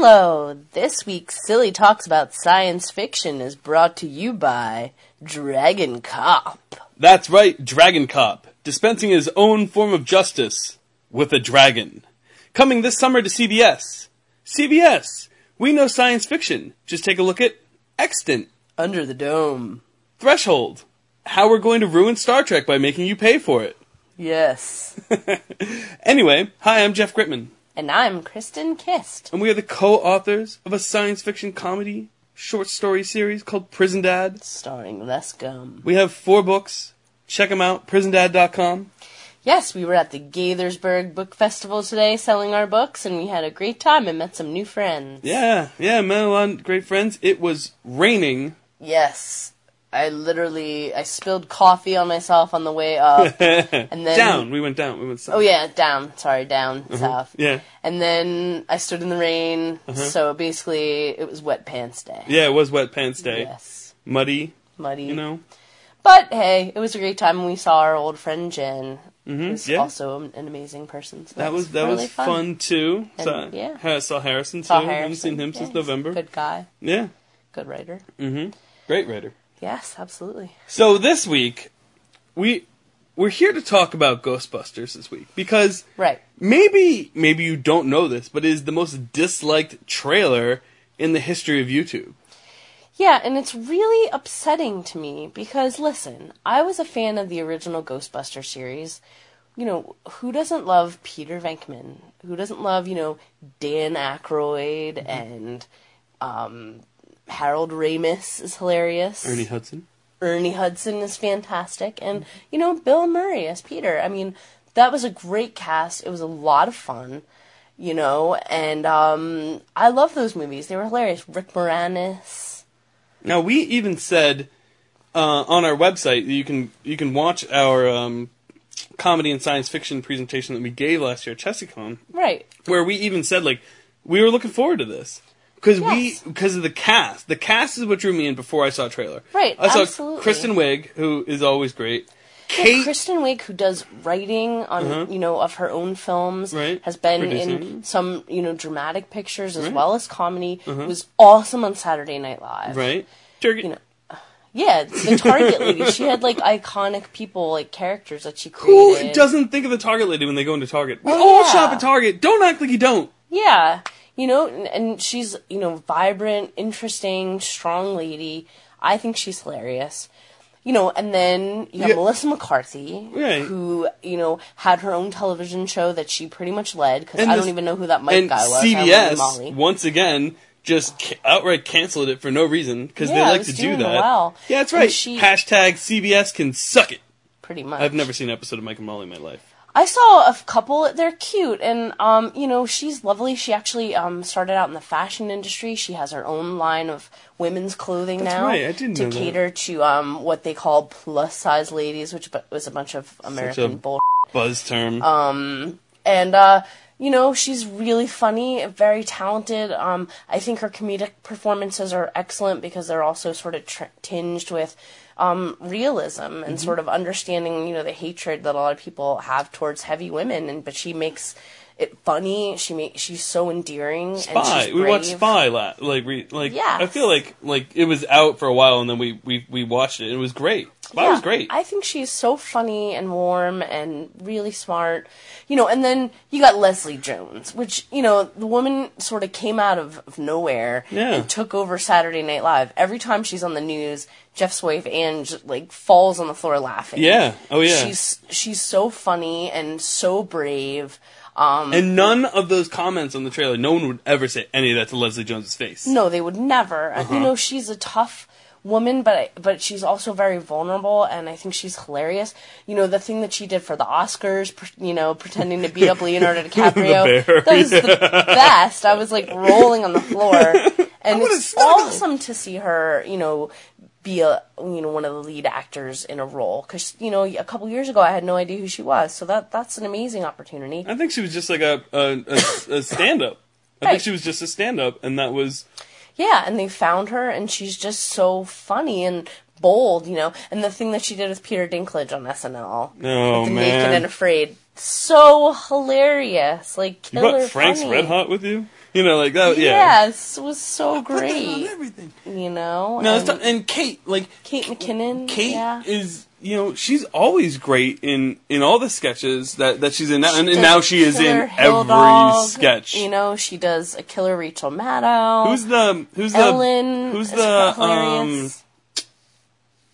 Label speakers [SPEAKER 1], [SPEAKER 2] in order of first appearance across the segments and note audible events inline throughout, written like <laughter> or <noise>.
[SPEAKER 1] Hello! This week's Silly Talks About Science Fiction is brought to you by Dragon Cop.
[SPEAKER 2] That's right, Dragon Cop, dispensing his own form of justice with a dragon. Coming this summer to CBS. CBS, we know science fiction. Just take a look at Extant,
[SPEAKER 1] Under the Dome.
[SPEAKER 2] Threshold, how we're going to ruin Star Trek by making you pay for it.
[SPEAKER 1] Yes. <laughs>
[SPEAKER 2] Anyway, hi, I'm Jeff Gritman,
[SPEAKER 1] and I'm Kristen Kist.
[SPEAKER 2] and we are the co-authors of a science fiction comedy short story series called Prison Dad.
[SPEAKER 1] Starring Les Gum.
[SPEAKER 2] We have four books. Check them out, prisondad.com.
[SPEAKER 1] Yes, we were at the Gaithersburg Book Festival today selling our books, and we had a great time and met some new friends.
[SPEAKER 2] Yeah, yeah, met a lot of great friends. It was raining.
[SPEAKER 1] Yes. I literally I spilled coffee on myself on the way up. <laughs> and then
[SPEAKER 2] down. We went down. We went south.
[SPEAKER 1] Oh yeah, down. Sorry, down uh-huh. south.
[SPEAKER 2] Yeah.
[SPEAKER 1] And then I stood in the rain, uh-huh. so basically it was wet pants day.
[SPEAKER 2] Yeah, it was wet pants day.
[SPEAKER 1] Yes.
[SPEAKER 2] Muddy,
[SPEAKER 1] Muddy.
[SPEAKER 2] you know.
[SPEAKER 1] But hey, it was a great time. And we saw our old friend Jen. Mm-hmm. Who's
[SPEAKER 2] yeah.
[SPEAKER 1] also an amazing person. So
[SPEAKER 2] That was that
[SPEAKER 1] really
[SPEAKER 2] was fun, too.
[SPEAKER 1] And,
[SPEAKER 2] saw,
[SPEAKER 1] yeah.
[SPEAKER 2] saw Harrison too.
[SPEAKER 1] Saw
[SPEAKER 2] Haven't seen him
[SPEAKER 1] Yeah,
[SPEAKER 2] since November.
[SPEAKER 1] Good guy.
[SPEAKER 2] Yeah.
[SPEAKER 1] Good writer.
[SPEAKER 2] Mm-hmm. Great writer.
[SPEAKER 1] Yes, absolutely.
[SPEAKER 2] So this week, we we're here to talk about Ghostbusters this week because
[SPEAKER 1] Right.
[SPEAKER 2] maybe maybe you don't know this, but it is the most disliked trailer in the history of YouTube.
[SPEAKER 1] Yeah, and it's really upsetting to me because listen, I was a fan of the original Ghostbuster series. You know, who doesn't love Peter Venkman? Who doesn't love, you know, Dan Aykroyd and um, Harold Ramis is hilarious.
[SPEAKER 2] Ernie Hudson.
[SPEAKER 1] Ernie Hudson is fantastic, and you know Bill Murray as Peter. I mean, that was a great cast. It was a lot of fun, you know, and um, I love those movies. They were hilarious. Rick Moranis.
[SPEAKER 2] Now we even said uh, on our website that you can you can watch our um, comedy and science fiction presentation that we gave last year at ChessieCon,
[SPEAKER 1] Right.
[SPEAKER 2] where we even said like we were looking forward to this because
[SPEAKER 1] Yes.
[SPEAKER 2] we because of the cast. The cast is what drew me in before I saw a trailer.
[SPEAKER 1] Right,
[SPEAKER 2] I saw
[SPEAKER 1] absolutely.
[SPEAKER 2] Kristen Wiig, who is always great.
[SPEAKER 1] Yeah, Kristen Wiig, who does writing on you know of her own films,
[SPEAKER 2] Uh-huh. Right.
[SPEAKER 1] has been
[SPEAKER 2] Producing.
[SPEAKER 1] in some you know dramatic pictures as
[SPEAKER 2] Right. Uh-huh.
[SPEAKER 1] well as comedy. Was awesome on Saturday Night Live.
[SPEAKER 2] right. Target.
[SPEAKER 1] You know, Yeah, the Target lady. She had like iconic people, like characters that she created.
[SPEAKER 2] who doesn't think of the Target lady when they go into Target? We
[SPEAKER 1] Oh,
[SPEAKER 2] all
[SPEAKER 1] yeah.
[SPEAKER 2] shop at Target. Don't act like you don't.
[SPEAKER 1] Yeah, you know, and, and she's you know vibrant, interesting, strong lady. I think she's hilarious. You know, and then you have
[SPEAKER 2] Yeah.
[SPEAKER 1] Melissa McCarthy,
[SPEAKER 2] Right.
[SPEAKER 1] who you know had her own television show that she pretty much led because I
[SPEAKER 2] this-
[SPEAKER 1] don't even know who that Mike
[SPEAKER 2] and
[SPEAKER 1] guy was.
[SPEAKER 2] CBS
[SPEAKER 1] Molly.
[SPEAKER 2] once again just outright canceled it for no reason because
[SPEAKER 1] Yeah,
[SPEAKER 2] they like to do that.
[SPEAKER 1] well.
[SPEAKER 2] Yeah, that's right.
[SPEAKER 1] she-
[SPEAKER 2] Hashtag CBS can suck it.
[SPEAKER 1] pretty much.
[SPEAKER 2] I've never seen an episode of Mike and Molly in my life.
[SPEAKER 1] I saw a couple. They're cute, and um, you know, she's lovely. She actually um started out in the fashion industry. She has her own line of women's clothing
[SPEAKER 2] That's
[SPEAKER 1] now
[SPEAKER 2] right, I didn't
[SPEAKER 1] to
[SPEAKER 2] know that.
[SPEAKER 1] cater to um what they call plus size ladies, which was a bunch of American bull.
[SPEAKER 2] Buzz term.
[SPEAKER 1] And uh, you know, she's really funny, very talented. Um, I think her comedic performances are excellent because they're also sort of tr- tinged with um, realism and
[SPEAKER 2] Mm-hmm.
[SPEAKER 1] sort of understanding, you know, the hatred that a lot of people have towards heavy women. And but she makes it funny. She make she's so endearing. And
[SPEAKER 2] Spy. We watched. Spy la- like re- like
[SPEAKER 1] Yes.
[SPEAKER 2] I feel like like it was out for a while and then we we, we watched it. It was great. Spy was great.
[SPEAKER 1] I think she's so funny and warm and really smart. You know, and then you got Leslie Jones, which, you know, the woman sort of came out of, of nowhere
[SPEAKER 2] Yeah.
[SPEAKER 1] and took over Saturday Night Live. Every time she's on the news, Jeff's wife Ange like falls on the floor laughing.
[SPEAKER 2] Yeah. Oh, yeah.
[SPEAKER 1] She's she's so funny and so brave. Um
[SPEAKER 2] and none of those comments on the trailer, no one would ever say any of that to Leslie Jones's face.
[SPEAKER 1] No, they would never.
[SPEAKER 2] Uh-huh.
[SPEAKER 1] You know, she's a tough woman, but but she's also very vulnerable, and I think she's hilarious. You know, the thing that she did for the Oscars, you know, pretending to beat up Leonardo <laughs> <laughs> DiCaprio,
[SPEAKER 2] bear,
[SPEAKER 1] that was the <laughs> best. I was like rolling on the floor, and it's awesome to see her, you know. Be a you know one of the lead actors in a role because you know a couple years ago I had no idea who she was so that that's an amazing opportunity.
[SPEAKER 2] I think she was just like a a, a, a stand up. I
[SPEAKER 1] Right.
[SPEAKER 2] think she was just a stand up and that was
[SPEAKER 1] Yeah, and they found her, and she's just so funny and bold, you know. And the thing that she did with Peter Dinklage on SNL,
[SPEAKER 2] Oh,
[SPEAKER 1] with the Naked and Afraid, so hilarious, like
[SPEAKER 2] You
[SPEAKER 1] killer
[SPEAKER 2] brought Frank's
[SPEAKER 1] funny.
[SPEAKER 2] Red Hot with you? You know, like that. Yeah.
[SPEAKER 1] Yes, was so
[SPEAKER 2] Put that on
[SPEAKER 1] great.
[SPEAKER 2] everything.
[SPEAKER 1] You know,
[SPEAKER 2] No,
[SPEAKER 1] and
[SPEAKER 2] not, and Kate, like
[SPEAKER 1] Kate McKinnon.
[SPEAKER 2] Kate
[SPEAKER 1] yeah.
[SPEAKER 2] is, you know, she's always great in in all the sketches that that she's in, now, and, and now she is in
[SPEAKER 1] Killer
[SPEAKER 2] every
[SPEAKER 1] Dog,
[SPEAKER 2] sketch.
[SPEAKER 1] You know, she does a killer Rachel Maddow.
[SPEAKER 2] Who's the who's the
[SPEAKER 1] Ellen?
[SPEAKER 2] who's the
[SPEAKER 1] hilarious.
[SPEAKER 2] um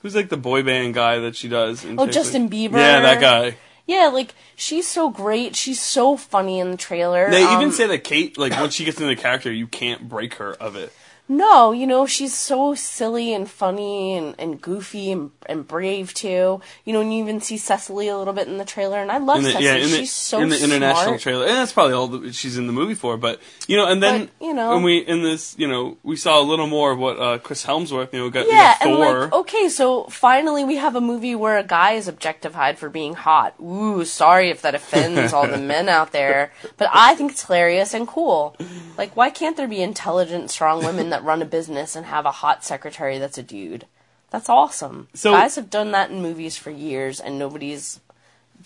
[SPEAKER 2] who's like the boy band guy that she does? In
[SPEAKER 1] Oh,
[SPEAKER 2] Chick
[SPEAKER 1] Justin Bieber.
[SPEAKER 2] Yeah, that guy.
[SPEAKER 1] Yeah, like she's so great. She's so funny in the trailer.
[SPEAKER 2] They
[SPEAKER 1] Um,
[SPEAKER 2] even say that Kate, like once she gets into the character, you can't break her of it.
[SPEAKER 1] No, you know, she's so silly and funny and, and goofy and, and brave too. You know, and you even see Cecily a little bit in the trailer, and I love
[SPEAKER 2] the,
[SPEAKER 1] Cecily.
[SPEAKER 2] yeah, in the,
[SPEAKER 1] so
[SPEAKER 2] in the international
[SPEAKER 1] smart.
[SPEAKER 2] trailer, and that's probably all that she's in the movie for. But you know, and then
[SPEAKER 1] But, you know-
[SPEAKER 2] and we in this, you know, we saw a little more of what uh, Chris Hemsworth, you know, got,
[SPEAKER 1] Yeah,
[SPEAKER 2] got
[SPEAKER 1] and
[SPEAKER 2] Thor.
[SPEAKER 1] like, okay, so finally we have a movie where a guy is objectified for being hot. Ooh, sorry if that offends all the <laughs> men out there, but I think it's hilarious and cool. Like, why can't there be intelligent, strong women that run a business and have a hot secretary that's a dude? That's awesome.
[SPEAKER 2] So-
[SPEAKER 1] Guys have done that in movies for years, and nobody's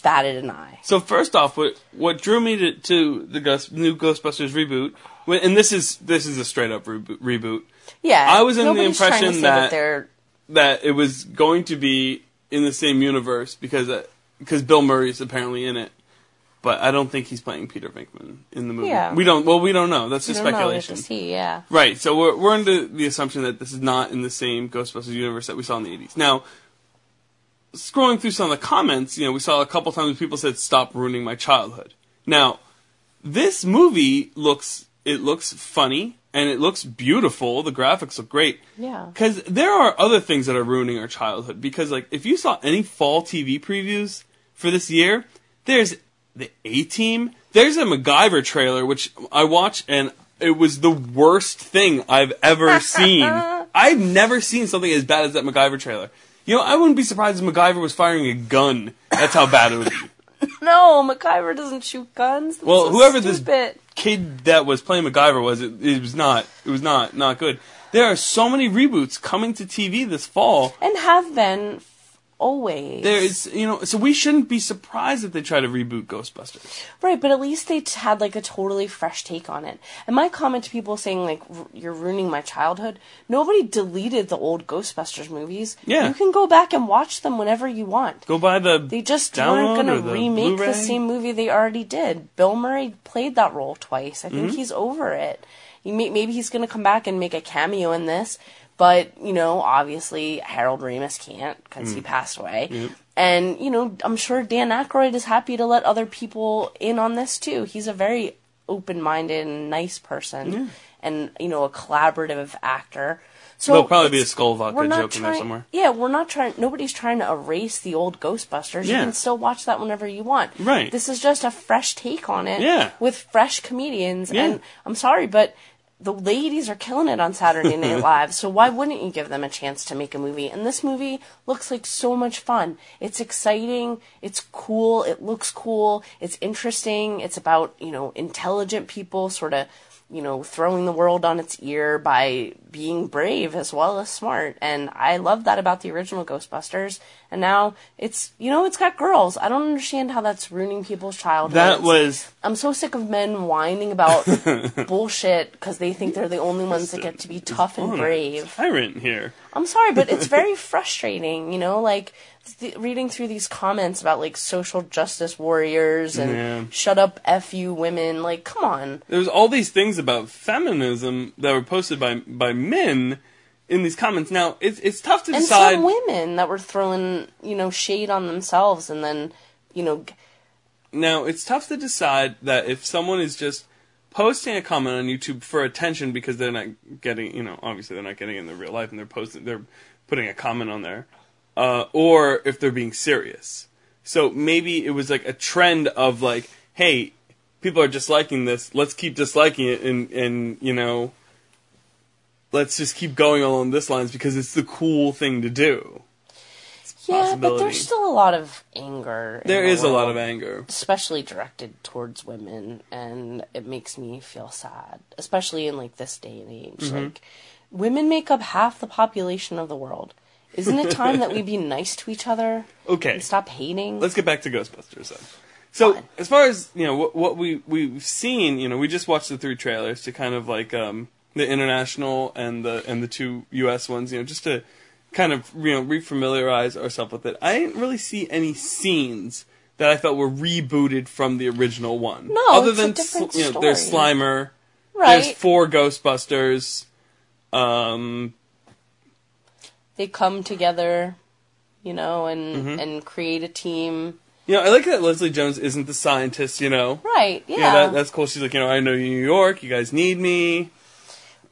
[SPEAKER 1] batted an eye.
[SPEAKER 2] So first off, what what drew me to, to the Ghost, new Ghostbusters reboot, and this is this is a straight up reboot, reboot
[SPEAKER 1] Yeah,
[SPEAKER 2] I was under the
[SPEAKER 1] nobody's trying to
[SPEAKER 2] impression that-
[SPEAKER 1] they're
[SPEAKER 2] that it was going to be in the same universe because uh, because Bill Murray's apparently in it, but I don't think he's playing Peter Venkman in the movie.
[SPEAKER 1] Yeah.
[SPEAKER 2] We don't. Well, we don't know. That's just
[SPEAKER 1] don't know, we have
[SPEAKER 2] speculation.
[SPEAKER 1] see. Yeah,
[SPEAKER 2] Right. So we're we're under the assumption that this is not in the same Ghostbusters universe that we saw in the eighties. Now, scrolling through some of the comments, you know, we saw a couple times people said, "Stop ruining my childhood." Now, this movie looks it looks funny and it looks beautiful. The graphics look great.
[SPEAKER 1] Yeah.
[SPEAKER 2] Because there are other things that are ruining our childhood. Because like if you saw any fall TV previews for this year, there's the A Team. There's a MacGyver trailer which I watched and it was the worst thing I've ever <laughs> seen. I've never seen something as bad as that MacGyver trailer. You know, I wouldn't be surprised if MacGyver was firing a gun. That's how bad it would be. <laughs>
[SPEAKER 1] no, MacGyver doesn't shoot guns. That's
[SPEAKER 2] Well,
[SPEAKER 1] so
[SPEAKER 2] whoever this
[SPEAKER 1] stupid.
[SPEAKER 2] kid that was playing MacGyver was, it, it was not. It was not not good. There are so many reboots coming to TV this fall.
[SPEAKER 1] and have been always.
[SPEAKER 2] There is, you know, so we shouldn't be surprised if they try to reboot Ghostbusters.
[SPEAKER 1] right, but at least they t- had like a totally fresh take on it. And my comment to people saying like r- you're ruining my childhood. Nobody deleted the old Ghostbusters movies.
[SPEAKER 2] Yeah.
[SPEAKER 1] you can go back and watch them whenever you want.
[SPEAKER 2] Go buy the.
[SPEAKER 1] They just weren't going to remake
[SPEAKER 2] Blu-ray?
[SPEAKER 1] the same movie they already did. Bill Murray played that role twice. I think
[SPEAKER 2] Mm-hmm.
[SPEAKER 1] he's over it. He may, maybe he's going to come back and make a cameo in this, but you know, obviously Harold Ramis can't because
[SPEAKER 2] Mm.
[SPEAKER 1] he passed away. And you know, I'm sure Dan Aykroyd is happy to let other people in on this too. He's a very open-minded and nice person, and you know, a collaborative actor. So
[SPEAKER 2] There'll probably be a skull vodka joke in there somewhere.
[SPEAKER 1] Yeah, we're not trying. Nobody's trying to erase the old Ghostbusters.
[SPEAKER 2] Yeah.
[SPEAKER 1] You can still watch that whenever you want.
[SPEAKER 2] Right.
[SPEAKER 1] This is just a fresh take on it.
[SPEAKER 2] Yeah.
[SPEAKER 1] With fresh comedians.
[SPEAKER 2] Yeah.
[SPEAKER 1] And I'm sorry, but the ladies are killing it on Saturday Night <laughs> Live. So why wouldn't you give them a chance to make a movie? And this movie looks like so much fun. It's exciting. It's cool. It looks cool. It's interesting. It's about you know intelligent people sort of you know, throwing the world on its ear by being brave as well as smart. And I love that about the original Ghostbusters. And now it's, you know, it's got girls. I don't understand how that's ruining people's childhoods.
[SPEAKER 2] That was
[SPEAKER 1] I'm so sick of men whining about <laughs> bullshit because they think they're the only ones that get to be tough and brave.
[SPEAKER 2] tyrant here.
[SPEAKER 1] I'm sorry, but it's very <laughs> frustrating, you know, like th- reading through these comments about like social justice warriors and
[SPEAKER 2] Yeah.
[SPEAKER 1] shut up F you women. Like, come on.
[SPEAKER 2] There was all these things about feminism that were posted by by men in these comments. Now it's it's tough to
[SPEAKER 1] and
[SPEAKER 2] decide.
[SPEAKER 1] some women that were throwing you know shade on themselves and then you know
[SPEAKER 2] Now, it's tough to decide that if someone is just posting a comment on YouTube for attention because they're not getting, you know, obviously they're not getting it in their real life and they're posting, they're putting a comment on there, uh, or if they're being serious. So maybe it was like a trend of like, hey, people are disliking this, let's keep disliking it and, and, you know, let's just keep going along this lines because it's the cool thing to do.
[SPEAKER 1] yeah but there's still a lot of anger
[SPEAKER 2] There
[SPEAKER 1] the
[SPEAKER 2] is a lot of anger.
[SPEAKER 1] especially directed towards women and it makes me feel sad especially in like this day and age
[SPEAKER 2] Mm-hmm.
[SPEAKER 1] like women make up half the population of the world isn't it time that we be <laughs> nice to each other
[SPEAKER 2] Okay.
[SPEAKER 1] and stop hating
[SPEAKER 2] Let's get back to Ghostbusters then. So
[SPEAKER 1] fun.
[SPEAKER 2] as far as you know, what, what we we've seen, you know, we just watched the three trailers to kind of like um, the international and the and the two U.S. ones, you know, just to kind of you know refamiliarize ourselves with it. I didn't really see any scenes that I felt were rebooted from the original one.
[SPEAKER 1] No,
[SPEAKER 2] other than
[SPEAKER 1] different
[SPEAKER 2] you know, there's. Slimer,
[SPEAKER 1] right?
[SPEAKER 2] there's four Ghostbusters. Um,
[SPEAKER 1] they come together, you know, and
[SPEAKER 2] Mm-hmm.
[SPEAKER 1] and create a team.
[SPEAKER 2] you know, I like that Leslie Jones isn't the scientist. You know,
[SPEAKER 1] Right. Yeah.
[SPEAKER 2] You know, that, that's cool. She's like, you know, I know New York. You guys need me.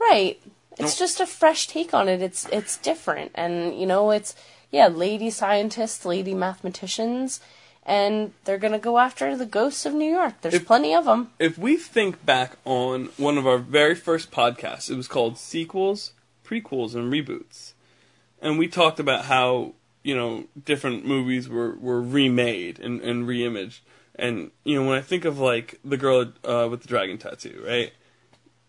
[SPEAKER 1] Right. It's just a fresh take on it. It's it's different, and you know, it's yeah, lady scientists, lady mathematicians, and they're gonna go after the ghosts of New York. There's
[SPEAKER 2] If-
[SPEAKER 1] plenty of them.
[SPEAKER 2] if we think back on one of our very first podcasts, it was called Sequels, Prequels, and Reboots. And we talked about how, you know, different movies were, were remade and, and reimaged. And, you know, when I think of, like, the girl uh, with the dragon tattoo, right?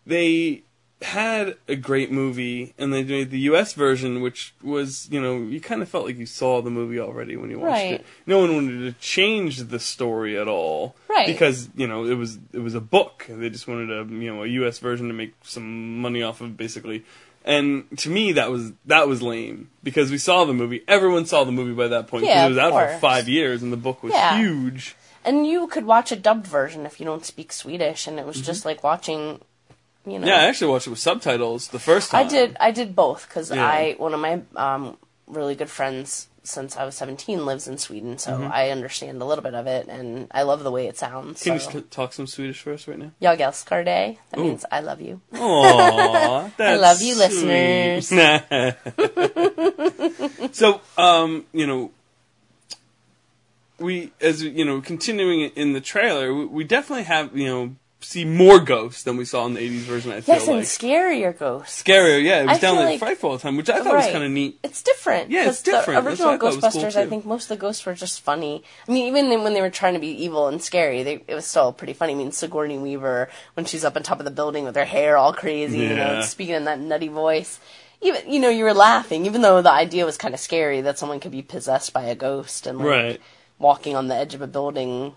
[SPEAKER 2] They had a great movie, and they made the U.S. version, which was, you know, you kind of felt like you saw the movie already when you watched
[SPEAKER 1] Right.
[SPEAKER 2] it. No one wanted to change the story at all,
[SPEAKER 1] Right.
[SPEAKER 2] Because you know it was it was a book. They just wanted a you know a U.S. version to make some money off of, basically. And to me, that was that was lame because we saw the movie. Everyone saw the movie by that point.
[SPEAKER 1] Yeah,
[SPEAKER 2] it was out for five years, and the book was
[SPEAKER 1] Yeah.
[SPEAKER 2] huge.
[SPEAKER 1] And you could watch a dubbed version if you don't speak Swedish, and it was just mm-hmm. like watching, you know.
[SPEAKER 2] Yeah, I actually watched it with subtitles the first time.
[SPEAKER 1] I did. I did both because
[SPEAKER 2] Yeah.
[SPEAKER 1] I one of my um, really good friends since I was seventeen lives in Sweden, so
[SPEAKER 2] Mm-hmm.
[SPEAKER 1] I understand a little bit of it, and I love the way it sounds.
[SPEAKER 2] Can you
[SPEAKER 1] so.
[SPEAKER 2] just t- talk some Swedish for us right now?
[SPEAKER 1] Jag älskar dig. That
[SPEAKER 2] Ooh.
[SPEAKER 1] means I love you.
[SPEAKER 2] Aww, <laughs> that's
[SPEAKER 1] love you,
[SPEAKER 2] sweet. <laughs> so, um, you know, we as you know, continuing in the trailer, we, we definitely have you know see more ghosts than we saw in the '80s version. I feel
[SPEAKER 1] Yes, and scarier ghosts.
[SPEAKER 2] scarier. Yeah, it was
[SPEAKER 1] I
[SPEAKER 2] down like
[SPEAKER 1] like-
[SPEAKER 2] frightful all the time, which I thought was kind of neat.
[SPEAKER 1] It's different.
[SPEAKER 2] Yeah, it's different.
[SPEAKER 1] The original
[SPEAKER 2] I cool,
[SPEAKER 1] Ghostbusters, I think most of the ghosts were just funny. I mean, even when they were trying to be evil and scary, they, it was still pretty funny. I mean, Sigourney Weaver when she's up on top of the building with her hair all crazy, you know, speaking in that nutty voice. Even you know, you were laughing, even though the idea was kind of scary that someone could be possessed by a ghost and like
[SPEAKER 2] Right.
[SPEAKER 1] walking on the edge of a building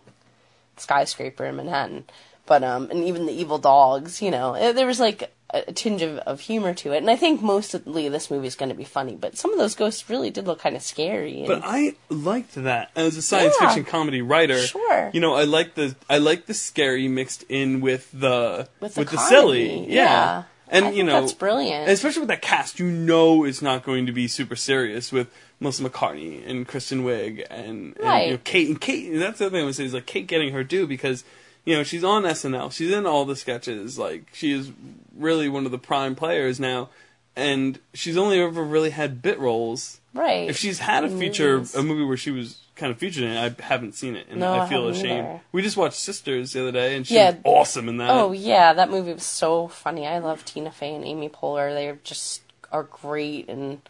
[SPEAKER 1] skyscraper in Manhattan. But um, and even the evil dogs, you know, eh, there was like a, tinge of, of humor to it, and I think mostly this movie is going to be funny. But some of those ghosts really did look kind of scary. And,
[SPEAKER 2] But I liked that as a science
[SPEAKER 1] Yeah.
[SPEAKER 2] fiction comedy writer.
[SPEAKER 1] Sure.
[SPEAKER 2] You know, I like the I like the scary mixed in with the
[SPEAKER 1] With the
[SPEAKER 2] silly. Yeah.
[SPEAKER 1] yeah.
[SPEAKER 2] And you know,
[SPEAKER 1] that's brilliant.
[SPEAKER 2] especially with that cast, you know it's not going to be super serious with Melissa McCartney and Kristen Wiig and, and
[SPEAKER 1] Right.
[SPEAKER 2] you know, Kate and Kate. And that's the other thing I would say is like Kate getting her due because you know she's on SNL, she's in all the sketches, like she is really one of the prime players now, and she's only ever really had bit roles.
[SPEAKER 1] right.
[SPEAKER 2] If she's had a feature,
[SPEAKER 1] Movies.
[SPEAKER 2] a movie where she was kind of featured in it, I haven't seen it, and
[SPEAKER 1] No,
[SPEAKER 2] I
[SPEAKER 1] I
[SPEAKER 2] feel
[SPEAKER 1] haven't
[SPEAKER 2] ashamed.
[SPEAKER 1] either.
[SPEAKER 2] We just watched Sisters the other day, and she
[SPEAKER 1] Yeah.
[SPEAKER 2] was awesome in that.
[SPEAKER 1] oh yeah, that movie was so funny. I love Tina Fey and Amy Poehler. They just are great and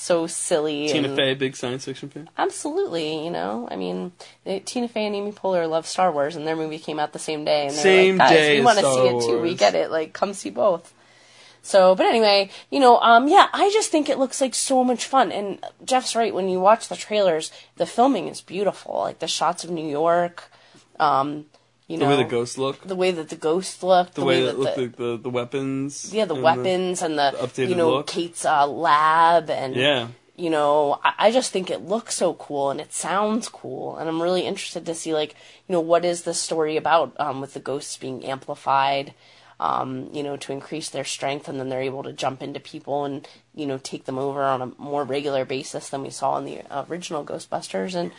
[SPEAKER 1] so silly.
[SPEAKER 2] Tina Fey, big science fiction fan.
[SPEAKER 1] Absolutely, you know. I mean, they, Tina Fey and Amy Poehler love Star Wars, and their movie came out the same day. And they're
[SPEAKER 2] Same
[SPEAKER 1] like, guys,
[SPEAKER 2] day
[SPEAKER 1] we want to see it too. We get it. Like, come see both. So, but anyway, you know, um, yeah, I just think it looks like so much fun. And Jeff's right. When you watch the trailers, the filming is beautiful. Like the shots of New York, um, you
[SPEAKER 2] The way the ghosts look,
[SPEAKER 1] the way that the ghosts look,
[SPEAKER 2] the, way that look like the, the weapons.
[SPEAKER 1] yeah, the
[SPEAKER 2] and
[SPEAKER 1] weapons and the,
[SPEAKER 2] the updated
[SPEAKER 1] you know
[SPEAKER 2] look.
[SPEAKER 1] Kate's uh, lab and
[SPEAKER 2] yeah,
[SPEAKER 1] you know, I, I just think it looks so cool and it sounds cool, and I'm really interested to see like, you know, what is the story about um, with the ghosts being amplified, um, you know, to increase their strength, and then they're able to jump into people and you know take them over on a more regular basis than we saw in the original Ghostbusters, and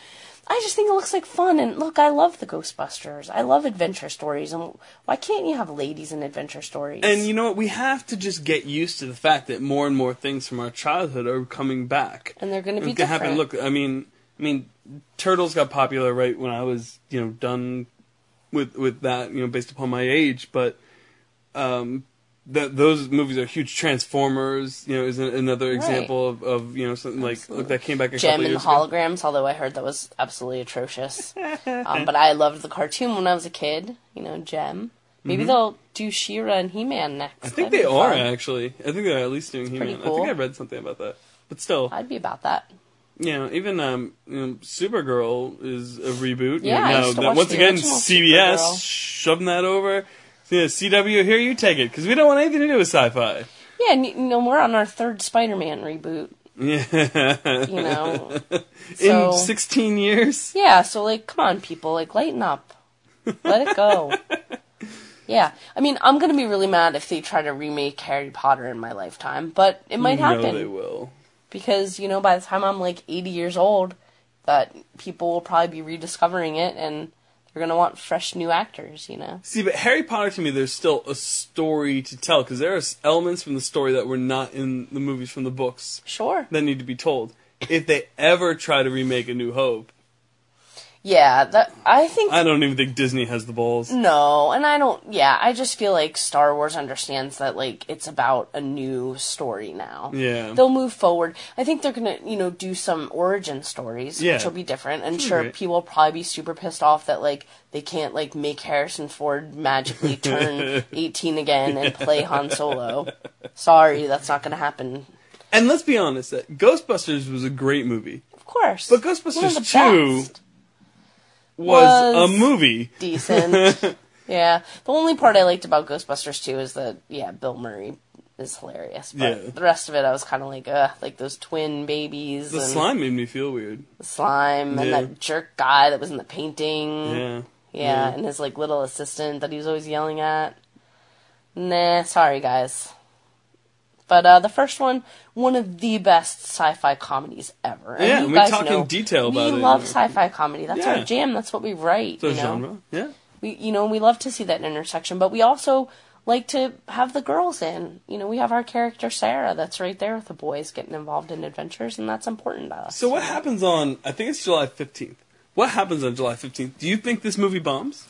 [SPEAKER 1] I just think it looks like fun. And look, I love the Ghostbusters. I love adventure stories, and why can't you have ladies in adventure stories?
[SPEAKER 2] and you know what? We have to just get used to the fact that more and more things from our childhood are coming back.
[SPEAKER 1] And they're gonna be
[SPEAKER 2] It's gonna happen.
[SPEAKER 1] different.
[SPEAKER 2] Look, I mean, I mean, Turtles got popular right when I was, you know, done with with that, you know, based upon my age. But um, that those movies are huge. Transformers, you know, is another example of, of you know something like that came back a Jem
[SPEAKER 1] and the
[SPEAKER 2] years ago.
[SPEAKER 1] holograms, although I heard that was absolutely atrocious. <laughs> um, but I loved the cartoon when I was a kid. You know, Jem. Maybe they'll do She-Ra and He-Man next.
[SPEAKER 2] Mm-hmm. I think
[SPEAKER 1] That'd
[SPEAKER 2] they are
[SPEAKER 1] fun.
[SPEAKER 2] actually. I think they're at least doing He-Man.
[SPEAKER 1] pretty
[SPEAKER 2] I think I read something about that. But still,
[SPEAKER 1] I'd be about that.
[SPEAKER 2] you know, even um, you know, Supergirl is a reboot.
[SPEAKER 1] Yeah,
[SPEAKER 2] You know,
[SPEAKER 1] used to
[SPEAKER 2] that-
[SPEAKER 1] watch
[SPEAKER 2] once again, CBS
[SPEAKER 1] Supergirl.
[SPEAKER 2] shoving that over. Yeah, CW, here you take it because we don't want anything to do with sci-fi.
[SPEAKER 1] Yeah, and you know, we're on our third Spider-Man reboot.
[SPEAKER 2] Yeah,
[SPEAKER 1] You know, <laughs>
[SPEAKER 2] in
[SPEAKER 1] so
[SPEAKER 2] 16 years.
[SPEAKER 1] yeah. So like, come on, people, like, lighten up, let it go. <laughs> Yeah, I mean, I'm gonna be really mad if they try to remake Harry Potter in my lifetime, but it might
[SPEAKER 2] No,
[SPEAKER 1] happen.
[SPEAKER 2] they will.
[SPEAKER 1] because you know by the time I'm like 80 years old, that people will probably be rediscovering it and they're gonna want fresh new actors. You know.
[SPEAKER 2] See, but Harry Potter to me, there's still a story to tell because there are elements from the story that were not in the movies from the books
[SPEAKER 1] Sure.
[SPEAKER 2] that need to be told. If they ever try to remake A New Hope,
[SPEAKER 1] Yeah, that I think
[SPEAKER 2] I don't even think Disney has the balls.
[SPEAKER 1] no, and I don't. Yeah, I just feel like Star Wars understands that like it's about a new story now.
[SPEAKER 2] Yeah.
[SPEAKER 1] They'll move forward. I think they're gonna, you know, do some origin stories,
[SPEAKER 2] Yeah.
[SPEAKER 1] which will be different. And
[SPEAKER 2] Sure,
[SPEAKER 1] sure, people will probably be super pissed off that like they can't like make Harrison Ford magically turn <laughs> 18 again and play Han Solo. Sorry, that's not gonna happen.
[SPEAKER 2] And let's be honest, that Ghostbusters was a great movie.
[SPEAKER 1] Of course.
[SPEAKER 2] But Ghostbusters 2
[SPEAKER 1] best.
[SPEAKER 2] Was,
[SPEAKER 1] Was-
[SPEAKER 2] a movie. <laughs>
[SPEAKER 1] decent. yeah. The only part I liked about Ghostbusters 2 is that, yeah, Bill Murray is hilarious. But
[SPEAKER 2] Yeah.
[SPEAKER 1] the rest of it, I was kind of like, ugh, like those twin babies.
[SPEAKER 2] The slime made me feel weird.
[SPEAKER 1] the slime and that jerk guy that was in the painting.
[SPEAKER 2] Yeah.
[SPEAKER 1] Yeah, and his like little assistant that he was always yelling at. Nah, sorry guys. But uh, the first one, one of the best sci-fi comedies ever. And
[SPEAKER 2] Yeah,
[SPEAKER 1] you
[SPEAKER 2] we
[SPEAKER 1] guys
[SPEAKER 2] talk in detail about
[SPEAKER 1] we
[SPEAKER 2] it.
[SPEAKER 1] love sci-fi comedy. That's
[SPEAKER 2] Yeah.
[SPEAKER 1] our jam. That's what we write. You know?
[SPEAKER 2] genre. Yeah.
[SPEAKER 1] we you know we love to see that intersection but we also like to have the girls in you know we have our character sarah that's right there with the boys getting involved in adventures and that's important to us
[SPEAKER 2] So what happens on, I think it's July 15th. What happens on July 15th? Do you think this movie bombs?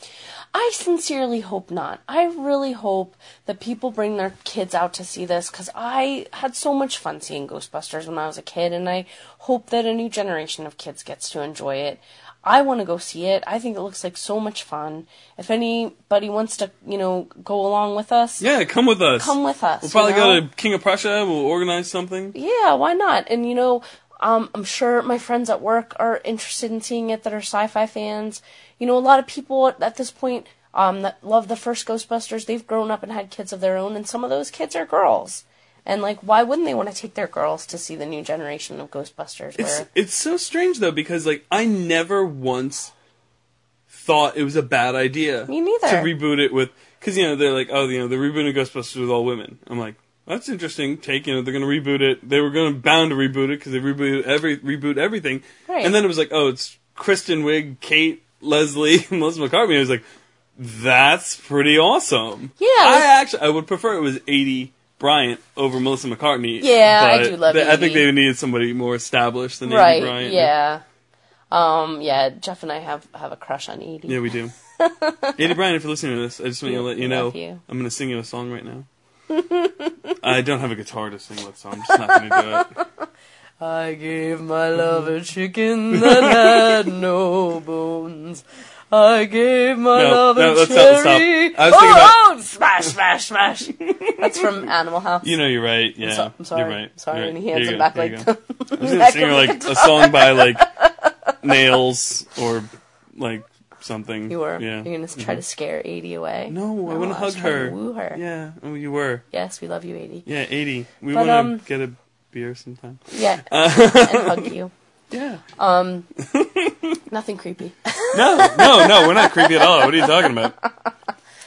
[SPEAKER 1] I sincerely hope not i really hope that people bring their kids out to see this because i had so much fun seeing ghostbusters when i was a kid and i hope that a new generation of kids gets to enjoy it I want to go see it. I think it looks like so much fun. If anybody wants to, you know, go along with us,
[SPEAKER 2] Yeah, come with us.
[SPEAKER 1] come with us.
[SPEAKER 2] We'll probably
[SPEAKER 1] you know?
[SPEAKER 2] go to King of Prussia. We'll organize something.
[SPEAKER 1] Yeah, why not? And you know, um, I'm sure my friends at work are interested in seeing it that are sci-fi fans. You know, a lot of people at, at this point um, that love the first Ghostbusters, they've grown up and had kids of their own, and some of those kids are girls. And like, why wouldn't they want to take their girls to see the new generation of Ghostbusters?
[SPEAKER 2] It's
[SPEAKER 1] Where
[SPEAKER 2] it's so strange though because like I never once thought it was a bad idea.
[SPEAKER 1] Me neither.
[SPEAKER 2] To reboot it with because you know they're like oh you know the reboot of Ghostbusters with all women. I'm like that's interesting. Take you know they're gonna reboot it. They were gonna bound to reboot it because they reboot every reboot everything.
[SPEAKER 1] Right.
[SPEAKER 2] And then it was like oh it's Kristen Wiig, Kate, Leslie, <laughs> Melissa McCartney. I was like that's pretty awesome.
[SPEAKER 1] Yeah,
[SPEAKER 2] I actually I would prefer it was Aidy. Bryant over Melissa McCartney.
[SPEAKER 1] Yeah, I do love
[SPEAKER 2] they- I think they needed somebody more established than Amy
[SPEAKER 1] right?
[SPEAKER 2] Bryant.
[SPEAKER 1] Yeah. Um, yeah, Jeff and I have, have a crush on Edie.
[SPEAKER 2] Yeah, we do. <laughs> Aidy Bryant, if you're listening to this, I just want to let you know
[SPEAKER 1] you.
[SPEAKER 2] I'm going to sing you a song right now. I don't have a guitar to sing with, so I'm just not going to do it.
[SPEAKER 1] I gave my love a chicken that had no bones. I gave my
[SPEAKER 2] No,
[SPEAKER 1] love
[SPEAKER 2] no,
[SPEAKER 1] a
[SPEAKER 2] let's stop, stop.
[SPEAKER 1] cherry.
[SPEAKER 2] I was thinking
[SPEAKER 1] oh, oh, smash, smash, smash. That's from Animal House.
[SPEAKER 2] You know, you're right. Yeah,
[SPEAKER 1] so- I'm sorry.
[SPEAKER 2] You're right.
[SPEAKER 1] Sorry,
[SPEAKER 2] You're
[SPEAKER 1] and he hands it back like
[SPEAKER 2] I was going to sing like a song by like Nails or like something.
[SPEAKER 1] You were.
[SPEAKER 2] Yeah.
[SPEAKER 1] You're gonna try to scare Aidy away.
[SPEAKER 2] No, I want to hug her.
[SPEAKER 1] woo her.
[SPEAKER 2] Yeah. Oh, you were.
[SPEAKER 1] Yes, we love you, Aidy.
[SPEAKER 2] Yeah, Aidy. We
[SPEAKER 1] But,
[SPEAKER 2] want to
[SPEAKER 1] um,
[SPEAKER 2] get a beer sometime.
[SPEAKER 1] Yeah, <laughs> and hug you.
[SPEAKER 2] Yeah.
[SPEAKER 1] Um, <laughs> nothing creepy.
[SPEAKER 2] No, no, no, we're not creepy at all. What are you talking about?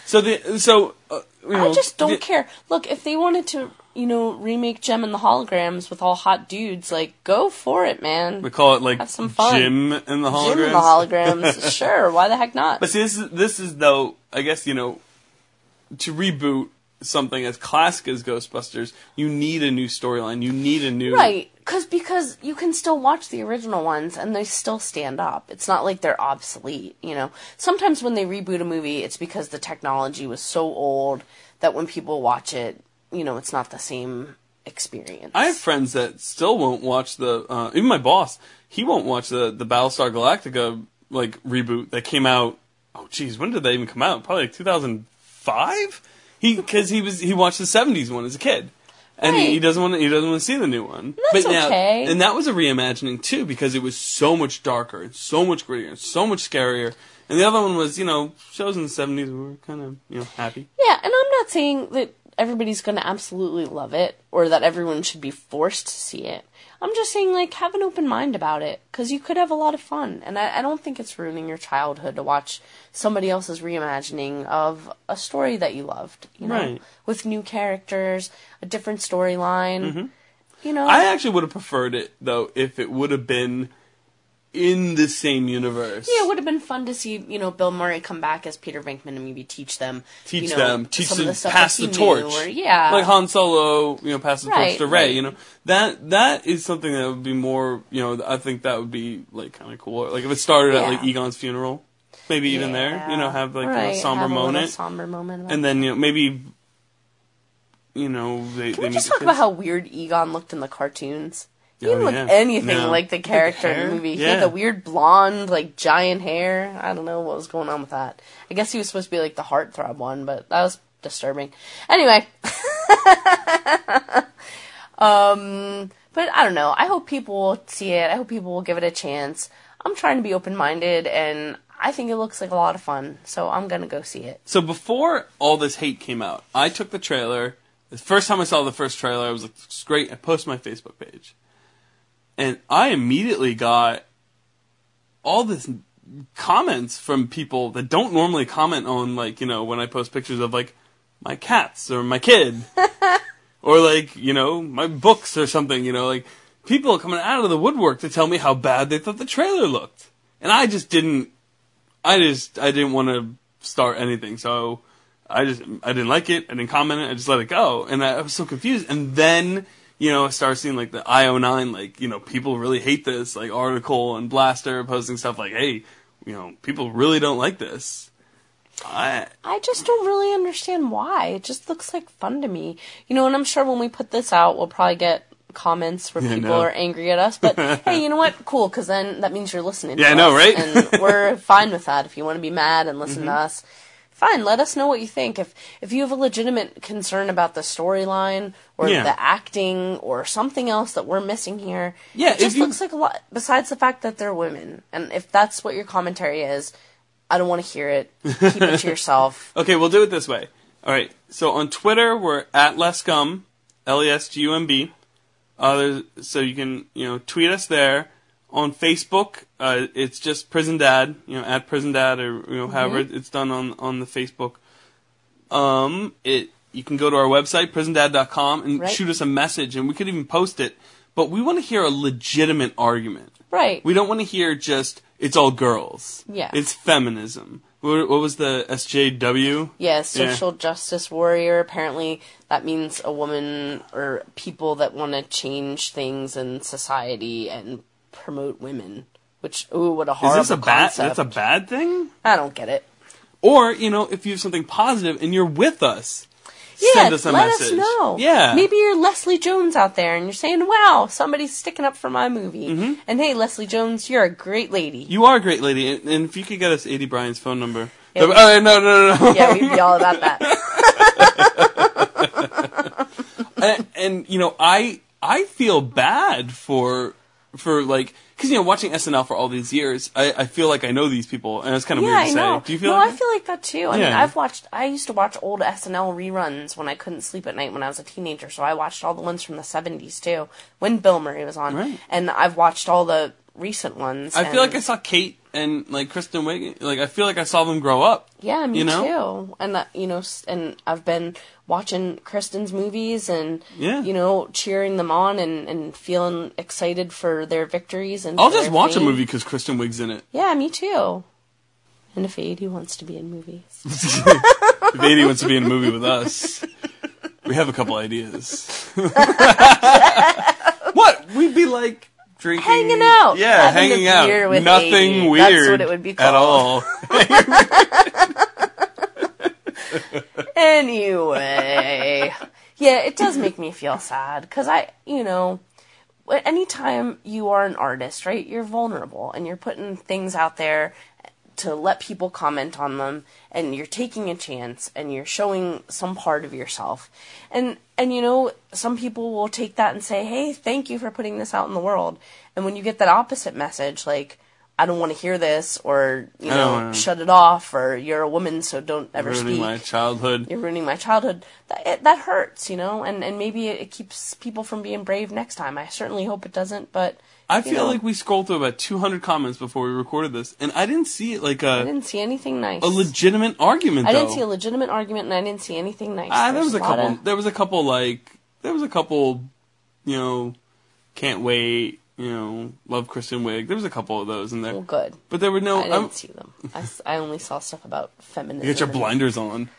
[SPEAKER 2] So the so uh, you know,
[SPEAKER 1] I just don't
[SPEAKER 2] the-
[SPEAKER 1] care. Look, if they wanted to, you know, remake Jem and the Holograms with all hot dudes, like go for it, man.
[SPEAKER 2] We call it like
[SPEAKER 1] Have some fun.
[SPEAKER 2] Jim and the holograms.
[SPEAKER 1] Jem and the Holograms, <laughs> sure. Why the heck not?
[SPEAKER 2] But see, this is this is though. I guess you know, to reboot something as classic as Ghostbusters, you need a new storyline. You need a new
[SPEAKER 1] Right, cause because you can still watch the original ones and they still stand up. It's not like they're obsolete, you know. Sometimes when they reboot a movie, it's because the technology was so old that when people watch it, you know, it's not the same experience.
[SPEAKER 2] I have friends that still won't watch the. Uh, even my boss, he won't watch the the Battlestar Galactica like reboot that came out. Oh, geez, when did that even come out? Probably like 2005. He because he was he watched the 70s one as a kid. And he,
[SPEAKER 1] Right.
[SPEAKER 2] he doesn't want to. He doesn't want to see the new one.
[SPEAKER 1] That's
[SPEAKER 2] but now,
[SPEAKER 1] okay.
[SPEAKER 2] And that was a reimagining too, because it was so much darker, and so much grittier, and so much scarier. And the other one was, you know, shows in the seventies were kind of, you know, happy.
[SPEAKER 1] Yeah, and I'm not saying that everybody's going to absolutely love it or that everyone should be forced to see it. I'm just saying, like, have an open mind about it because you could have a lot of fun. And I, I don't think it's ruining your childhood to watch somebody else's reimagining of a story that you loved, you know,
[SPEAKER 2] Right.
[SPEAKER 1] with new characters, a different storyline. Mm-hmm. You know,
[SPEAKER 2] I actually would have preferred it though if it would have been in the same universe.
[SPEAKER 1] Yeah, it would have been fun to see, you know, Bill Murray come back as Peter Venkman and maybe teach them,
[SPEAKER 2] teach
[SPEAKER 1] you know,
[SPEAKER 2] them, teach them,
[SPEAKER 1] the
[SPEAKER 2] pass the torch.
[SPEAKER 1] or- yeah,
[SPEAKER 2] like Han Solo, you know, pass the torch to Ray.
[SPEAKER 1] right.
[SPEAKER 2] You know, that that is something that would be more. You know, I think that would be like kind of cool. Like if it started at like Egon's funeral, maybe even there. You know, have like
[SPEAKER 1] right,
[SPEAKER 2] a somber
[SPEAKER 1] have a
[SPEAKER 2] moment,
[SPEAKER 1] somber moment,
[SPEAKER 2] and then you know maybe. You know, they
[SPEAKER 1] Can
[SPEAKER 2] they
[SPEAKER 1] we just talk about how weird Egon looked in the cartoons? He
[SPEAKER 2] Oh,
[SPEAKER 1] didn't look
[SPEAKER 2] yeah.
[SPEAKER 1] anything
[SPEAKER 2] No.
[SPEAKER 1] like the character in the movie. He had the weird blonde, like giant hair. I don't know what was going on with that. I guess he was supposed to be like the heartthrob one, but that was disturbing. Anyway. <laughs> um, but I don't know. I hope people will see it. I hope people will give it a chance. I'm trying to be open minded and I think it looks like a lot of fun, so I'm gonna go see it.
[SPEAKER 2] So before all this hate came out, I took the trailer. The first time I saw the first trailer, I was like, "It's great." I posted my Facebook page, and I immediately got all this comments from people that don't normally comment on like you know when I post pictures of like my cats or my kid <laughs> or like you know my books or something. You know, like people coming out of the woodwork to tell me how bad they thought the trailer looked, and I just didn't. I just I didn't want to start anything, so I just I didn't like it. I didn't comment it. I just let it go, and I, I was so confused. And then you know I started seeing like the IO9, like you know people really hate this, like article and Blastr posting stuff like, hey, you know people really don't like this. I
[SPEAKER 1] I just don't really understand why. It just looks like fun to me. You know, and I'm sure when we put this out, we'll probably get comments where
[SPEAKER 2] Yeah,
[SPEAKER 1] people
[SPEAKER 2] know.
[SPEAKER 1] are angry at us. But <laughs> hey, you know what? Cool, because then that means you're listening.
[SPEAKER 2] Yeah, I know, right?
[SPEAKER 1] and we're <laughs> fine with that. If you want to be mad and listen
[SPEAKER 2] Mm-hmm.
[SPEAKER 1] to us, fine. Let us know what you think. If if you have a legitimate concern about the storyline or
[SPEAKER 2] Yeah.
[SPEAKER 1] the acting or something else that we're missing here,
[SPEAKER 2] Yeah,
[SPEAKER 1] it just
[SPEAKER 2] you-
[SPEAKER 1] looks like a lot. Besides the fact that they're women, and if that's what your commentary is. I don't want to hear it. Keep it to <laughs> yourself.
[SPEAKER 2] Okay, we'll do it this way. All right. So on Twitter, we're at Lesgum, L E S G U M B. Uh, so you can you know tweet us there. On Facebook, uh, it's just Prison Dad. You know, at Prison Dad, or you know, however it's done on on the Facebook. Um, it you can go to our website prisondad.com and
[SPEAKER 1] Right.
[SPEAKER 2] shoot us a message, and we could even post it. But we want to hear a legitimate argument.
[SPEAKER 1] Right.
[SPEAKER 2] We don't want to hear just it's all girls.
[SPEAKER 1] Yeah.
[SPEAKER 2] It's feminism. What, what was the SJW?
[SPEAKER 1] Yeah, social justice warrior. Apparently, that means a woman or people that want to change things in society and promote women. Which, ooh, what a
[SPEAKER 2] Is
[SPEAKER 1] horrible
[SPEAKER 2] this a bad?
[SPEAKER 1] concept.
[SPEAKER 2] That's a bad thing.
[SPEAKER 1] I don't get it.
[SPEAKER 2] Or you know, if you have something positive and you're with us,
[SPEAKER 1] Yeah,
[SPEAKER 2] send us a
[SPEAKER 1] let
[SPEAKER 2] message.
[SPEAKER 1] us know.
[SPEAKER 2] Yeah.
[SPEAKER 1] Maybe you're Leslie Jones out there and you're saying, wow, somebody's sticking up for my movie.
[SPEAKER 2] Mm-hmm.
[SPEAKER 1] And hey, Leslie Jones, you're a great lady.
[SPEAKER 2] You are a great lady, and, and if you could get us Aidy Bryant's phone number.
[SPEAKER 1] Yeah,
[SPEAKER 2] No,
[SPEAKER 1] we-
[SPEAKER 2] oh, no, no, no, no.
[SPEAKER 1] yeah, we'd be all about that. <laughs>
[SPEAKER 2] and, and you know, I I feel bad for for like because you know watching SNL for all these years, I, I feel like I know these people, and it's kind of
[SPEAKER 1] Yeah,
[SPEAKER 2] weird to
[SPEAKER 1] I
[SPEAKER 2] say.
[SPEAKER 1] know.
[SPEAKER 2] Do you feel
[SPEAKER 1] no,
[SPEAKER 2] like
[SPEAKER 1] I
[SPEAKER 2] that?
[SPEAKER 1] feel like that too. I mean,
[SPEAKER 2] Yeah.
[SPEAKER 1] I've watched. I used to watch old SNL reruns when I couldn't sleep at night when I was a teenager. So I watched all the ones from the '70s too, when Bill Murray was on,
[SPEAKER 2] Right.
[SPEAKER 1] and I've watched all the recent ones.
[SPEAKER 2] I feel like I saw Kate and like Kristen Wiig. Like I feel like I saw them grow up.
[SPEAKER 1] Yeah, me
[SPEAKER 2] you know?
[SPEAKER 1] too. And that, you know, and I've been watching Kristen's movies and
[SPEAKER 2] Yeah.
[SPEAKER 1] you know, cheering them on and and feeling excited for their victories and
[SPEAKER 2] I'll just watch a movie because Kristen Wiig's in it.
[SPEAKER 1] Yeah, me too. And if Aidy wants to be in movies, <laughs>
[SPEAKER 2] If Aidy wants to be in a movie with us, we have a couple ideas. <laughs> what? We'd be like drinking,
[SPEAKER 1] Hanging out.
[SPEAKER 2] Yeah,
[SPEAKER 1] Having
[SPEAKER 2] hanging out.
[SPEAKER 1] beer with
[SPEAKER 2] Nothing weird.
[SPEAKER 1] That's what it would be
[SPEAKER 2] at all. <laughs> <laughs>
[SPEAKER 1] anyway, yeah, it does make me feel sad because I, you know, anytime you are an artist, right, you're vulnerable and you're putting things out there to let people comment on them and you're taking a chance and you're showing some part of yourself and and you know some people will take that and say hey thank you for putting this out in the world and when you get that opposite message like I don't want to hear this, or you know, shut it off, or you're a woman, so don't ever
[SPEAKER 2] Ruining
[SPEAKER 1] speak
[SPEAKER 2] my childhood.
[SPEAKER 1] you're ruining my childhood. That, it, that hurts, you know, and, and maybe it, it keeps people from being brave next time. I certainly hope it doesn't, but
[SPEAKER 2] I feel
[SPEAKER 1] know,
[SPEAKER 2] like we scrolled through about 200 comments before we recorded this, and I didn't see it like
[SPEAKER 1] I
[SPEAKER 2] a
[SPEAKER 1] didn't see anything nice.
[SPEAKER 2] a legitimate argument.
[SPEAKER 1] I didn't see a legitimate argument, and I didn't see anything nice.
[SPEAKER 2] Ah, there was a couple.
[SPEAKER 1] of-
[SPEAKER 2] There was a couple like there was a couple, you know, can't wait. You know, love Kristen Wiig. There was a couple of those in there,
[SPEAKER 1] well, good.
[SPEAKER 2] but there were no.
[SPEAKER 1] I didn't
[SPEAKER 2] I'm,
[SPEAKER 1] see them. I, s- I only saw stuff about feminism.
[SPEAKER 2] you got your blinders on.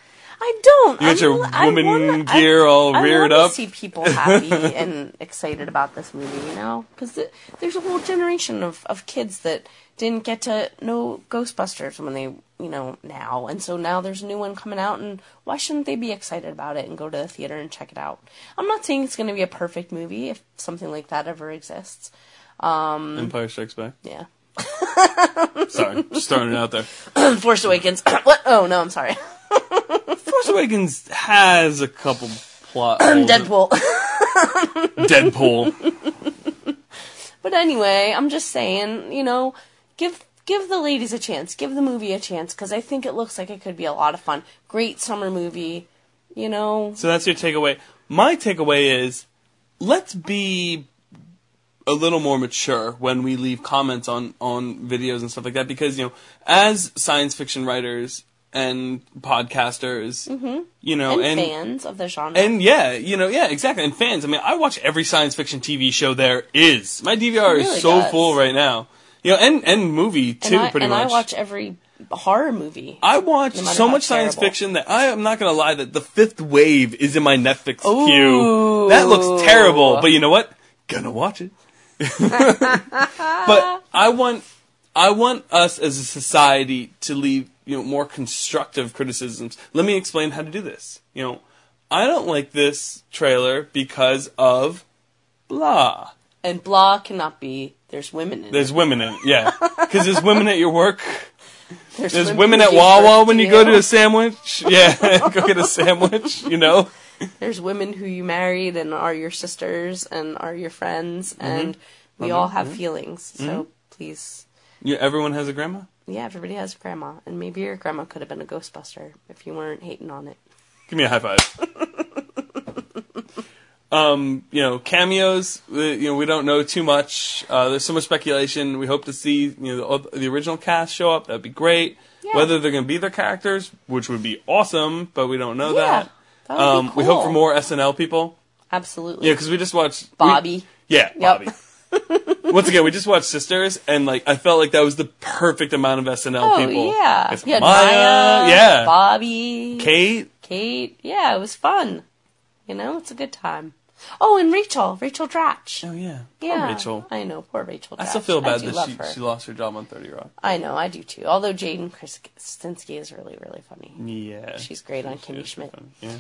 [SPEAKER 1] I don't.
[SPEAKER 2] You got your
[SPEAKER 1] I
[SPEAKER 2] woman
[SPEAKER 1] wanna-
[SPEAKER 2] gear
[SPEAKER 1] I,
[SPEAKER 2] all
[SPEAKER 1] I
[SPEAKER 2] reared up.
[SPEAKER 1] see people happy <laughs> and excited about this movie, you know, because there's a whole generation of of kids that didn't get to know Ghostbusters when they, you know, now, and so now there's a new one coming out, and why shouldn't they be excited about it and go to the theater and check it out? I'm not saying it's going to be a perfect movie if something like that ever exists. Um,
[SPEAKER 2] Empire Strikes Back.
[SPEAKER 1] yeah,
[SPEAKER 2] Sorry, just throwing it out there. <laughs>
[SPEAKER 1] Force Awakens. <coughs> what? Oh no, I'm sorry. <laughs>
[SPEAKER 2] Force Awakens has a couple plot. <clears throat>
[SPEAKER 1] Deadpool. <laughs>
[SPEAKER 2] Deadpool. <laughs>
[SPEAKER 1] But anyway, I'm just saying, you know, give give the ladies a chance, give the movie a chance, because I think it looks like it could be a lot of fun. Great summer movie, you know.
[SPEAKER 2] So that's your takeaway. My takeaway is let's be a little more mature when we leave comments on on videos and stuff like that because you know as science fiction writers and podcasters mm-hmm. you know
[SPEAKER 1] And,
[SPEAKER 2] and
[SPEAKER 1] fans of the genre.
[SPEAKER 2] and yeah you know yeah exactly and fans i mean i watch every science fiction tv show there is my dvr is so
[SPEAKER 1] does.
[SPEAKER 2] full right now you know and and movie
[SPEAKER 1] And
[SPEAKER 2] too
[SPEAKER 1] I,
[SPEAKER 2] pretty
[SPEAKER 1] and
[SPEAKER 2] much
[SPEAKER 1] I watch every horror movie.
[SPEAKER 2] I watch
[SPEAKER 1] No
[SPEAKER 2] so much science fiction that I am not gonna lie that the fifth wave is in my Netflix
[SPEAKER 1] Ooh.
[SPEAKER 2] queue. That looks terrible, but you know what? Gonna watch it. <laughs> but I want I want us as a society to leave you know more constructive criticisms. Let me explain how to do this. You know, I don't like this trailer because of blah.
[SPEAKER 1] and blah cannot be. There's women in
[SPEAKER 2] There's
[SPEAKER 1] it.
[SPEAKER 2] There's women in it, yeah. Because there's women at your work. <laughs> There's
[SPEAKER 1] who
[SPEAKER 2] women at
[SPEAKER 1] give
[SPEAKER 2] Wawa when you go to a sandwich. <laughs> Yeah, <laughs> go get a sandwich. You know.
[SPEAKER 1] There's women who you married and are your sisters and are your friends,
[SPEAKER 2] Mm-hmm.
[SPEAKER 1] and we all mm-hmm. have mm-hmm. feelings. So mm-hmm. please,
[SPEAKER 2] Yeah, everyone has a grandma.
[SPEAKER 1] Yeah, everybody has a grandma, and maybe your grandma could have been a Ghostbuster if you weren't hating on it.
[SPEAKER 2] Give me a high five. <laughs> um, you know, cameos. uh, You know, we don't know too much. Uh, there's so much speculation. We hope to see you know the, the original cast show up. That'd be great.
[SPEAKER 1] Yeah.
[SPEAKER 2] Whether they're going to be their characters, which would be awesome, but we don't know
[SPEAKER 1] Yeah,
[SPEAKER 2] that.
[SPEAKER 1] that would be
[SPEAKER 2] um, We hope for more SNL people.
[SPEAKER 1] Absolutely.
[SPEAKER 2] Yeah, because we just watched we-
[SPEAKER 1] Bobby.
[SPEAKER 2] yeah,
[SPEAKER 1] Yep.
[SPEAKER 2] Bobby. Once again, we just watched Sisters, and like I felt like that was the perfect amount of SNL
[SPEAKER 1] Oh
[SPEAKER 2] people.
[SPEAKER 1] yeah,
[SPEAKER 2] It's. Maya,
[SPEAKER 1] Maya,
[SPEAKER 2] yeah,
[SPEAKER 1] Bobby,
[SPEAKER 2] Kate.
[SPEAKER 1] Kate. Yeah, it was fun. You know, it's a good time. Oh, and Rachel, Rachel Dratch.
[SPEAKER 2] Oh yeah, Poor
[SPEAKER 1] yeah,
[SPEAKER 2] Rachel.
[SPEAKER 1] I know, poor Rachel. Dratch.
[SPEAKER 2] I still feel bad
[SPEAKER 1] do
[SPEAKER 2] that she,
[SPEAKER 1] her.
[SPEAKER 2] she lost her job on Thirty Rock.
[SPEAKER 1] I know, I do too. Although Jane Krakowski is really, really funny.
[SPEAKER 2] Yeah,
[SPEAKER 1] She's great on Kimmy Schmidt.
[SPEAKER 2] fun, Yeah.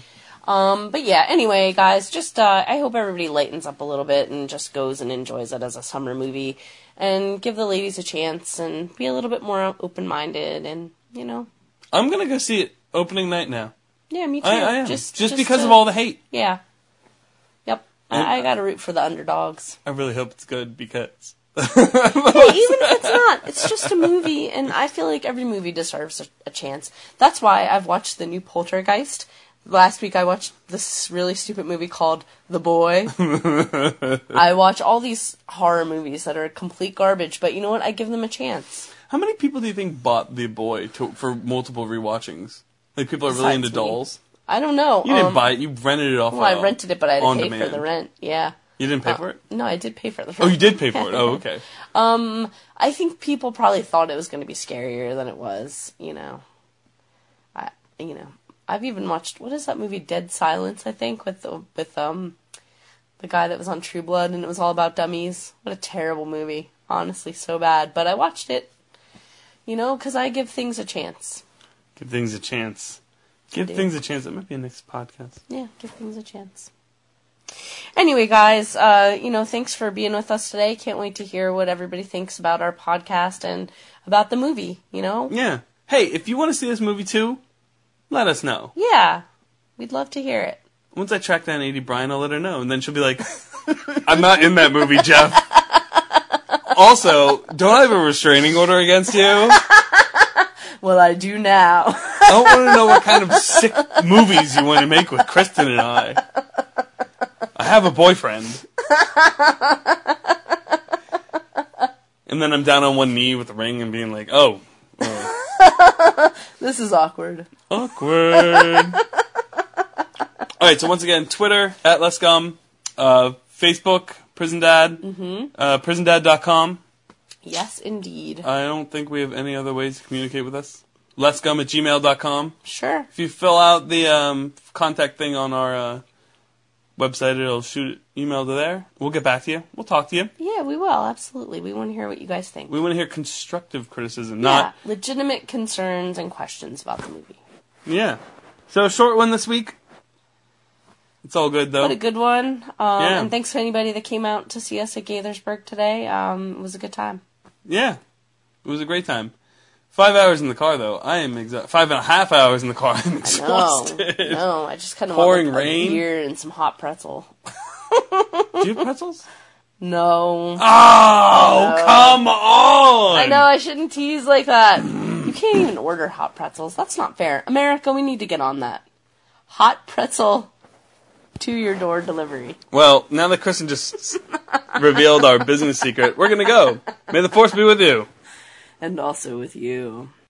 [SPEAKER 1] Um, but yeah, anyway, guys, just uh, I hope everybody lightens up a little bit and just goes and enjoys it as a summer movie, and give the ladies a chance and be a little bit more open minded, and you know,
[SPEAKER 2] I'm gonna go see it opening night now.
[SPEAKER 1] yeah, me too.
[SPEAKER 2] I, I am
[SPEAKER 1] Just,
[SPEAKER 2] just, because
[SPEAKER 1] to-
[SPEAKER 2] of all the hate.
[SPEAKER 1] Yeah.
[SPEAKER 2] And-
[SPEAKER 1] I, I got to root for the underdogs.
[SPEAKER 2] I really hope it's good because
[SPEAKER 1] Hey, <laughs> even if it's not, it's just a movie, and I feel like every movie deserves a, a chance. That's why I've watched the new Poltergeist. Last week I watched this really stupid movie called The Boy. <laughs> I watch all these horror movies that are complete garbage, but you know what? I give them a chance.
[SPEAKER 2] how many people do you think bought The Boy to, for multiple rewatchings? Like people are really
[SPEAKER 1] Besides
[SPEAKER 2] into
[SPEAKER 1] me.
[SPEAKER 2] dolls.
[SPEAKER 1] I don't know.
[SPEAKER 2] You didn't
[SPEAKER 1] um,
[SPEAKER 2] buy it. You rented it off.
[SPEAKER 1] Well, I
[SPEAKER 2] uh,
[SPEAKER 1] rented it, but I had to pay for the rent. Yeah.
[SPEAKER 2] You didn't pay for it.
[SPEAKER 1] No, I did pay for the rent.
[SPEAKER 2] Oh, you did pay for it. <laughs> Oh, okay.
[SPEAKER 1] Um, I think people probably thought it was going to be scarier than it was. You know, I you know I've even watched what is that movie Dead Silence? I think with the with um the guy that was on True Blood and it was all about dummies. What a terrible movie. Honestly, so bad. But I watched it. You know, because I give things a chance.
[SPEAKER 2] Give things a chance. Give
[SPEAKER 1] do.
[SPEAKER 2] things a chance. That might be a next podcast.
[SPEAKER 1] Yeah, give things a chance. Anyway, guys, uh, you know, thanks for being with us today. Can't wait to hear what everybody thinks about our podcast and about the movie, you know?
[SPEAKER 2] Yeah. Hey, if you want to see this movie too, let us know.
[SPEAKER 1] Yeah. We'd love to hear it.
[SPEAKER 2] Once I track down Aidy Bryant, I'll let her know. And then she'll be like, <laughs> I'm not in that movie, Jeff. <laughs> Also, don't I have a restraining order against you? <laughs>
[SPEAKER 1] Well, I do now.
[SPEAKER 2] I don't want to know what kind of sick movies you want to make with Kristen and I. I have a boyfriend. And then I'm down on one knee with a ring and being like, oh,
[SPEAKER 1] this is awkward.
[SPEAKER 2] Awkward. <laughs> All right, so once again, Twitter at Let's uh, Facebook Prison Dad, mm-hmm. uh, PrisonDad.com.
[SPEAKER 1] Yes, indeed.
[SPEAKER 2] I don't think we have any other ways to communicate with us. Let's Gum at gmail.com.
[SPEAKER 1] Sure.
[SPEAKER 2] If you fill out the um, contact thing on our uh, website, it'll shoot email to there. We'll get back to you. We'll talk to you.
[SPEAKER 1] Yeah, we will. Absolutely. We want to hear what you guys think.
[SPEAKER 2] We want to hear constructive criticism,
[SPEAKER 1] yeah,
[SPEAKER 2] not
[SPEAKER 1] legitimate concerns and questions about the movie.
[SPEAKER 2] yeah. So short one this week. It's all good though.
[SPEAKER 1] What a good one. Um,
[SPEAKER 2] Yeah.
[SPEAKER 1] And thanks to anybody that came out to see us at Gaithersburg today. Um, it was a good time.
[SPEAKER 2] Yeah, it was a great time. Five hours in the car, though. I am exa- five and a half hours in the car. <laughs> I'm
[SPEAKER 1] No,
[SPEAKER 2] exhausted.
[SPEAKER 1] no, I just kind of
[SPEAKER 2] Pouring
[SPEAKER 1] want like,
[SPEAKER 2] rain?
[SPEAKER 1] a beer and some hot pretzel. <laughs>
[SPEAKER 2] Do you have pretzels?
[SPEAKER 1] No.
[SPEAKER 2] Oh, come on!
[SPEAKER 1] I know I shouldn't tease like that. You can't even order hot pretzels. That's not fair. America, we need to get on that. Hot pretzel to your door delivery.
[SPEAKER 2] Well, now that Kristen just <laughs> revealed our business secret, we're gonna go. May the force be with you.
[SPEAKER 1] And also with you.